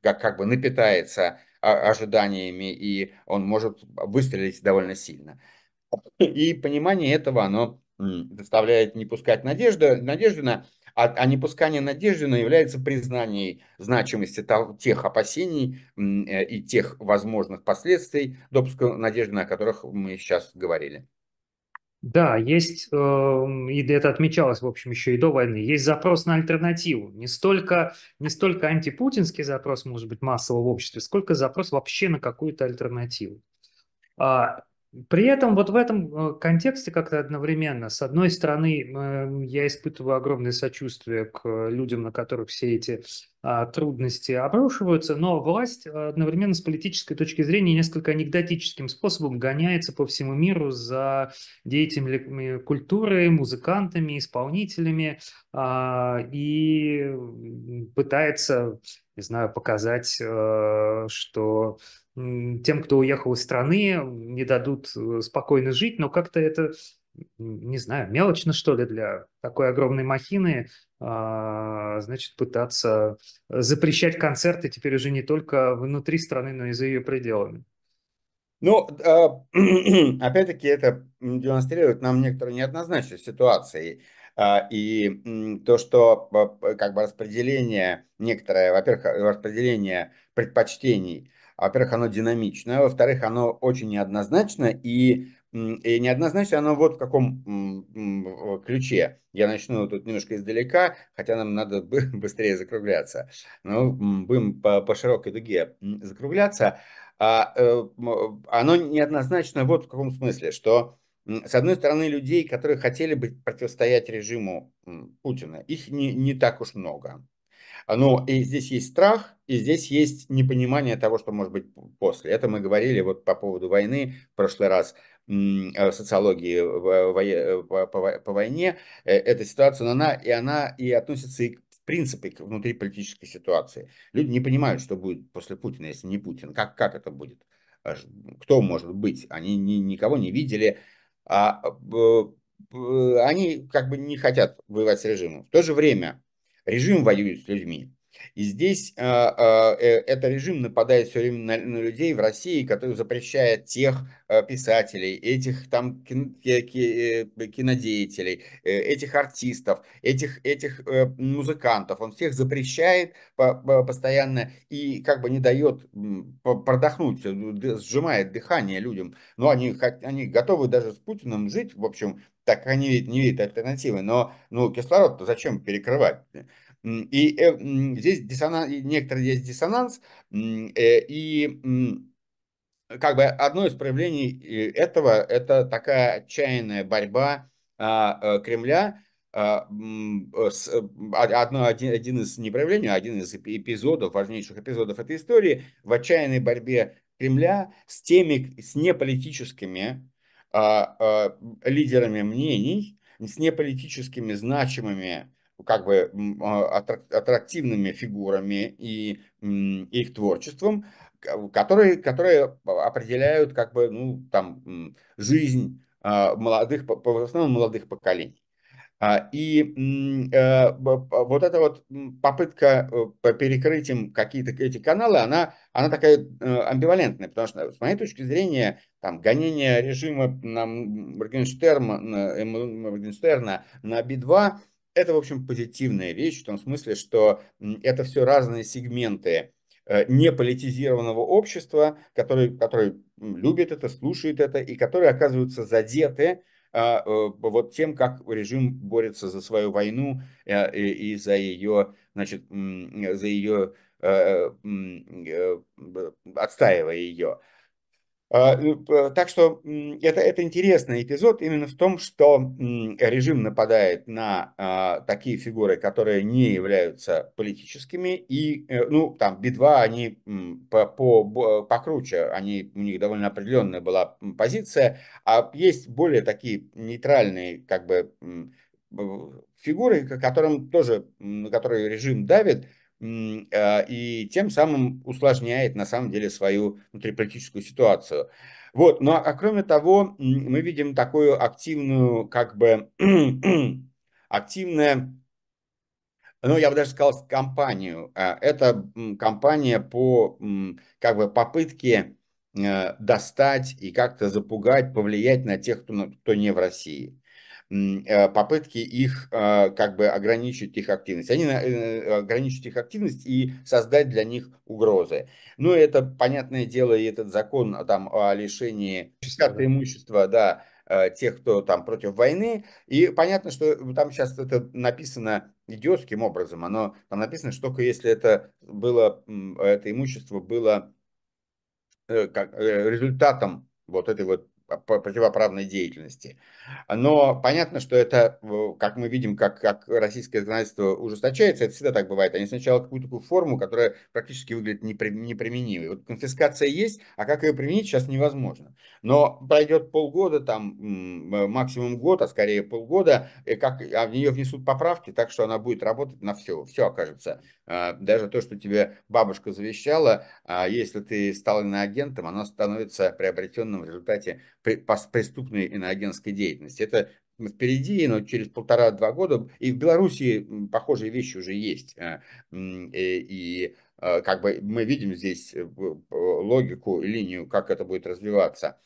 как, как бы напитается ожиданиями, и он может выстрелить довольно сильно. И понимание этого, оно заставляет не пускать надежды, Надеждина, а, а не пускание надежды, но является признанием значимости тех опасений э, и тех возможных последствий допуска надежды, о которых мы сейчас говорили. Да, есть, эм, и это отмечалось, в общем, еще и до войны, есть запрос на альтернативу. Не столько, не столько антипутинский запрос, может быть, массового в обществе, сколько запрос вообще на какую-то альтернативу. А, при этом вот в этом э, контексте как-то одновременно, с одной стороны, я испытываю огромное сочувствие к людям, на которых все эти а, трудности обрушиваются, но власть одновременно с политической точки зрения несколько анекдотическим способом гоняется по всему миру за деятелями культуры, музыкантами, исполнителями а, и пытается, не знаю, показать, э, что тем, кто уехал из страны, не дадут э, спокойно жить, но как-то это не знаю, мелочно, что ли, для такой огромной махины, а, значит, пытаться запрещать концерты теперь уже не только внутри страны, но и за ее пределами. Ну, а, опять-таки, это демонстрирует нам некоторую неоднозначность ситуации. А, и то, что как бы распределение некоторое, во-первых, распределение предпочтений, во-первых, оно динамичное, во-вторых, оно очень неоднозначно, и и неоднозначно оно вот в каком ключе. Я начну тут немножко издалека, хотя нам надо быстрее закругляться. Но будем по, по широкой дуге закругляться. А, э, оно неоднозначно вот в каком смысле, что с одной стороны, людей, которые хотели бы противостоять режиму Путина, их не, не так уж много. Но и здесь есть страх, и здесь есть непонимание того, что может быть после. Это мы говорили вот по поводу войны в прошлый раз. Э, социологии э, по войне, э, эта ситуация, но она и она и относится и в принципе к внутриполитической ситуации. Люди не понимают, что будет после Путина, если не Путин. Как, как это будет? Кто может быть? Они ни, никого не видели. А, они как бы не хотят воевать с режимом. В то же время режим воюет с людьми. И здесь э, э, этот режим нападает все время на, на людей в России, который запрещает тех э, писателей, этих там кин, кинодеятелей, этих артистов, этих, этих музыкантов. Он всех запрещает по, по, постоянно и как бы не дает продохнуть, сжимает дыхание людям. Но они, они готовы даже с Путиным жить, в общем, так они не видят альтернативы. Но ну, кислород-то зачем перекрывать? И э, здесь диссонанс, некоторый есть диссонанс, э, и как бы одно из проявлений э, этого – это такая отчаянная борьба а, Кремля, а, одно, один, один из не проявлений, а один из эпизодов, важнейших эпизодов этой истории, в отчаянной борьбе Кремля с теми, с неполитическими а, лидерами мнений, с неполитическими значимыми как бы а, аттрактивными фигурами и их творчеством, которые, которые определяют как бы, ну, там, жизнь а, молодых, в основном молодых поколений. А, и э, вот эта вот попытка э, перекрыть им какие-то эти каналы, она, она такая э, амбивалентная, потому что, с моей точки зрения, там, гонение режима на Моргенштерна, на, Моргенштерна на Би-2 это, в общем, позитивная вещь в том смысле, что это все разные сегменты э, неполитизированного общества, которые, которые любят это, слушают это и которые оказываются задеты а, э, вот тем, как режим борется за свою войну э, и за ее, значит, за ее отстаивая ее. А, ну, так что это, это интересный эпизод именно в том, что режим нападает на а, такие фигуры, которые не являются политическими, и, э, ну, там, Би-2, они по, по, покруче, они, у них довольно определенная была позиция, а есть более такие нейтральные, как бы, фигуры, которым тоже, на которые режим давит, и тем самым усложняет на самом деле свою внутриполитическую ситуацию. Вот, ну а кроме того, мы видим такую активную, как бы, активная, ну я бы даже сказал, кампанию. А, это кампания по, как бы, попытке э, достать и как-то запугать, повлиять на тех, кто, кто не в России. Попытки их как бы ограничить их активность. Они ограничить их активность и создать для них угрозы. Ну, это, понятное дело, и этот закон там, о лишении имущества, да, тех, кто там против войны. И понятно, что там сейчас это написано идиотским образом. Оно там написано, что только если это было, это имущество было э, как, э, результатом вот этой вот противоправной деятельности. Но понятно, что это, как мы видим, как, как российское законодательство ужесточается, это всегда так бывает. Они сначала какую-то такую форму, которая практически выглядит неприменимой. Вот конфискация есть, а как ее применить сейчас невозможно. Но пройдет полгода, там максимум год, а скорее полгода, и как, а в нее внесут поправки, так что она будет работать на все. Все окажется. А, даже то, что тебе бабушка завещала, а если ты стал иноагентом, оно становится приобретенным в результате преступной иноагентской деятельности. Это впереди, но через полтора-два года, и в Беларуси похожие вещи уже есть. А, и, и а, как бы мы видим здесь э, логику линию, как это будет развиваться.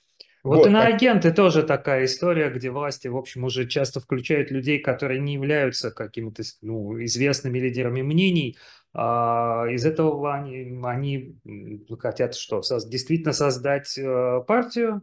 Вот, вот иноагенты так... тоже такая история, где власти, в общем, уже часто включают людей, которые не являются какими-то ну, известными лидерами мнений. А из этого они, они хотят что? Действительно создать э, партию,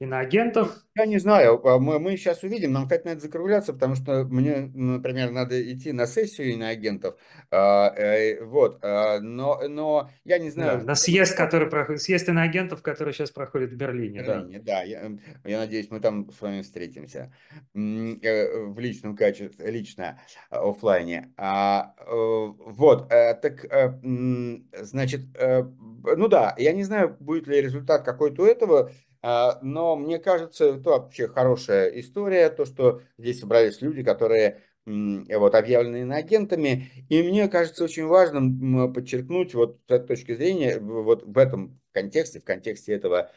иноагентов? Я не знаю, а мы, мы сейчас увидим, нам опять надо закругляться, потому что мне, например, надо идти на сессию иноагентов, а, э, вот, а, но, но я не знаю. Да, на съезд, который проходит, съезд иноагентов, который сейчас проходит в Берлине. В Берлине, да, да я, я надеюсь, мы там с вами встретимся э, в личном качестве, лично, офлайне. А, э, вот, так, значит, ну да, я не знаю, будет ли результат какой-то у этого, но мне кажется, это вообще хорошая история, то, что здесь собрались люди, которые вот, объявлены иноагентами. И мне кажется очень важным подчеркнуть вот с этой точки зрения, вот в этом контексте, в контексте этого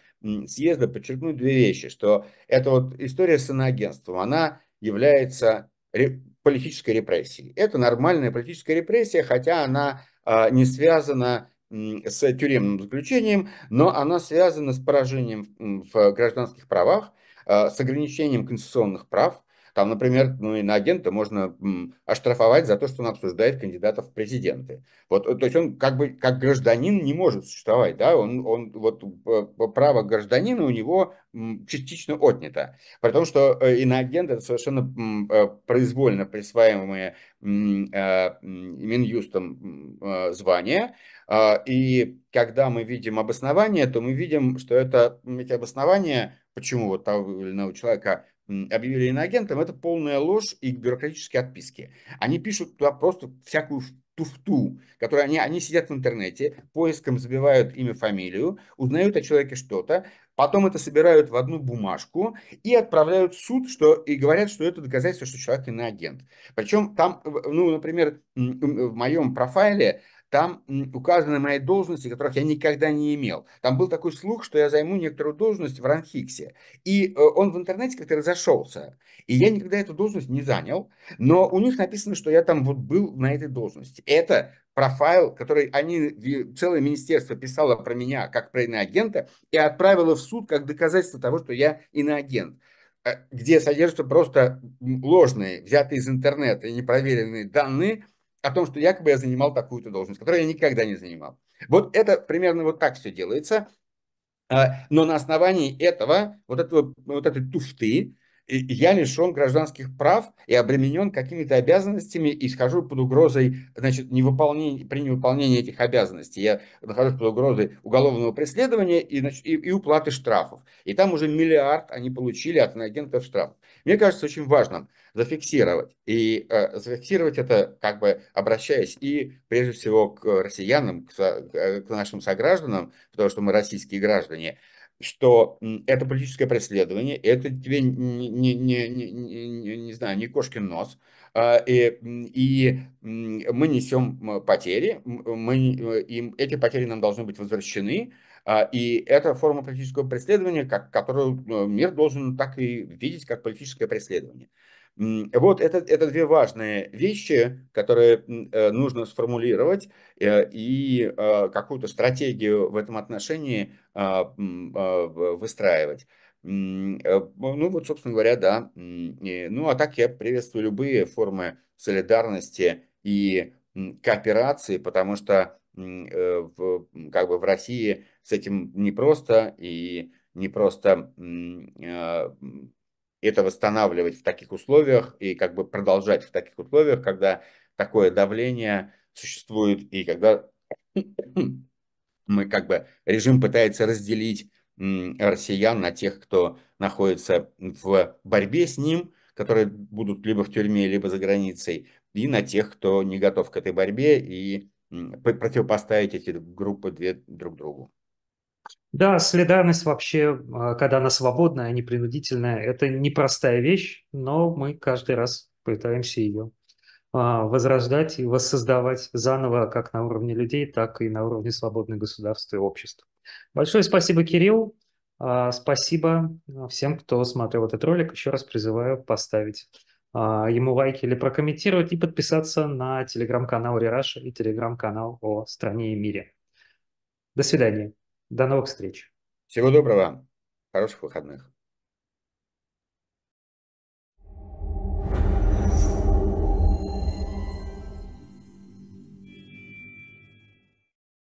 съезда, подчеркнуть две вещи, что эта вот история с иноагентством, она является политической репрессией. Это нормальная политическая репрессия, хотя она а, не связана с тюремным заключением, но она связана с поражением в гражданских правах, а, с ограничением конституционных прав, там, например, ну, и на агента можно оштрафовать за то, что он обсуждает кандидатов в президенты. Вот, то есть он как бы как гражданин не может существовать, да, он, он вот право гражданина у него частично отнято. При том, что э, иноагент это совершенно э, произвольно присваиваемые э, Минюстом звания, а, и когда мы видим обоснование, то мы видим, что это эти обоснования, почему вот того или иного человека объявили иноагентом, это полная ложь и бюрократические отписки. Они пишут туда просто всякую туфту, которую они, они сидят в интернете, поиском забивают имя, фамилию, узнают о человеке что-то, потом это собирают в одну бумажку и отправляют в суд, что, и говорят, что это доказательство, что человек иноагент. Причем там, ну, например, в моем профайле там указаны мои должности, которых я никогда не имел. Там был такой слух, что я займу некоторую должность в Ранхиксе. И э, он в интернете как-то разошелся. И я никогда эту должность не занял, но у них написано, что я там вот был на этой должности. Это профайл, который они, целое министерство писало про меня как про иноагента и отправило в суд как доказательство того, что я иноагент э, где содержатся просто ложные, взятые из интернета и непроверенные данные, о том, что якобы я занимал такую-то должность, которую я никогда не занимал. Вот это примерно вот так все делается. А, но на основании этого, вот, этого, вот этой туфты, я лишен гражданских прав и обременен какими-то обязанностями и схожу под угрозой, значит, невыполнения, при невыполнении этих обязанностей. Я нахожусь под угрозой уголовного преследования и, значит, и, и уплаты штрафов. И там уже миллиард они получили от агентов штрафов. Мне кажется очень важным зафиксировать. И э, зафиксировать это, как бы обращаясь и прежде всего к россиянам, к, к нашим согражданам, потому что мы российские граждане, что это политическое преследование, это тебе не, не, не, не, не, знаю, не кошкин нос, а, и, и мы несем потери, мы, и эти потери нам должны быть возвращены, а, и это форма политического преследования, как, которую э, мир должен так и видеть, как политическое преследование. Вот это, это две важные вещи, которые э, нужно сформулировать э, и какую-то стратегию в этом отношении а, а, выстраивать. Ну вот, собственно говоря, да. Ну а так я приветствую любые формы солидарности и кооперации, потому что в, как бы в России с этим непросто и не просто это восстанавливать в таких условиях и как бы продолжать в таких условиях, когда такое давление существует и когда мы как бы режим пытается разделить россиян на тех, кто находится в борьбе с ним, которые будут либо в тюрьме, либо за границей, и на тех, кто не готов к этой борьбе, и противопоставить эти группы две друг другу. Да, солидарность вообще, а, когда она свободная, а не принудительная, это непростая вещь, но мы каждый раз пытаемся ее а, возрождать и воссоздавать заново как на уровне людей, так и на уровне свободных государств и обществ. Большое спасибо, Кирилл. А, спасибо всем, кто смотрел этот ролик. Еще раз призываю поставить ему лайки или прокомментировать и подписаться на телеграм-канал Рераша и телеграм-канал о стране и мире. До свидания. До новых встреч. Всего доброго. Хороших выходных.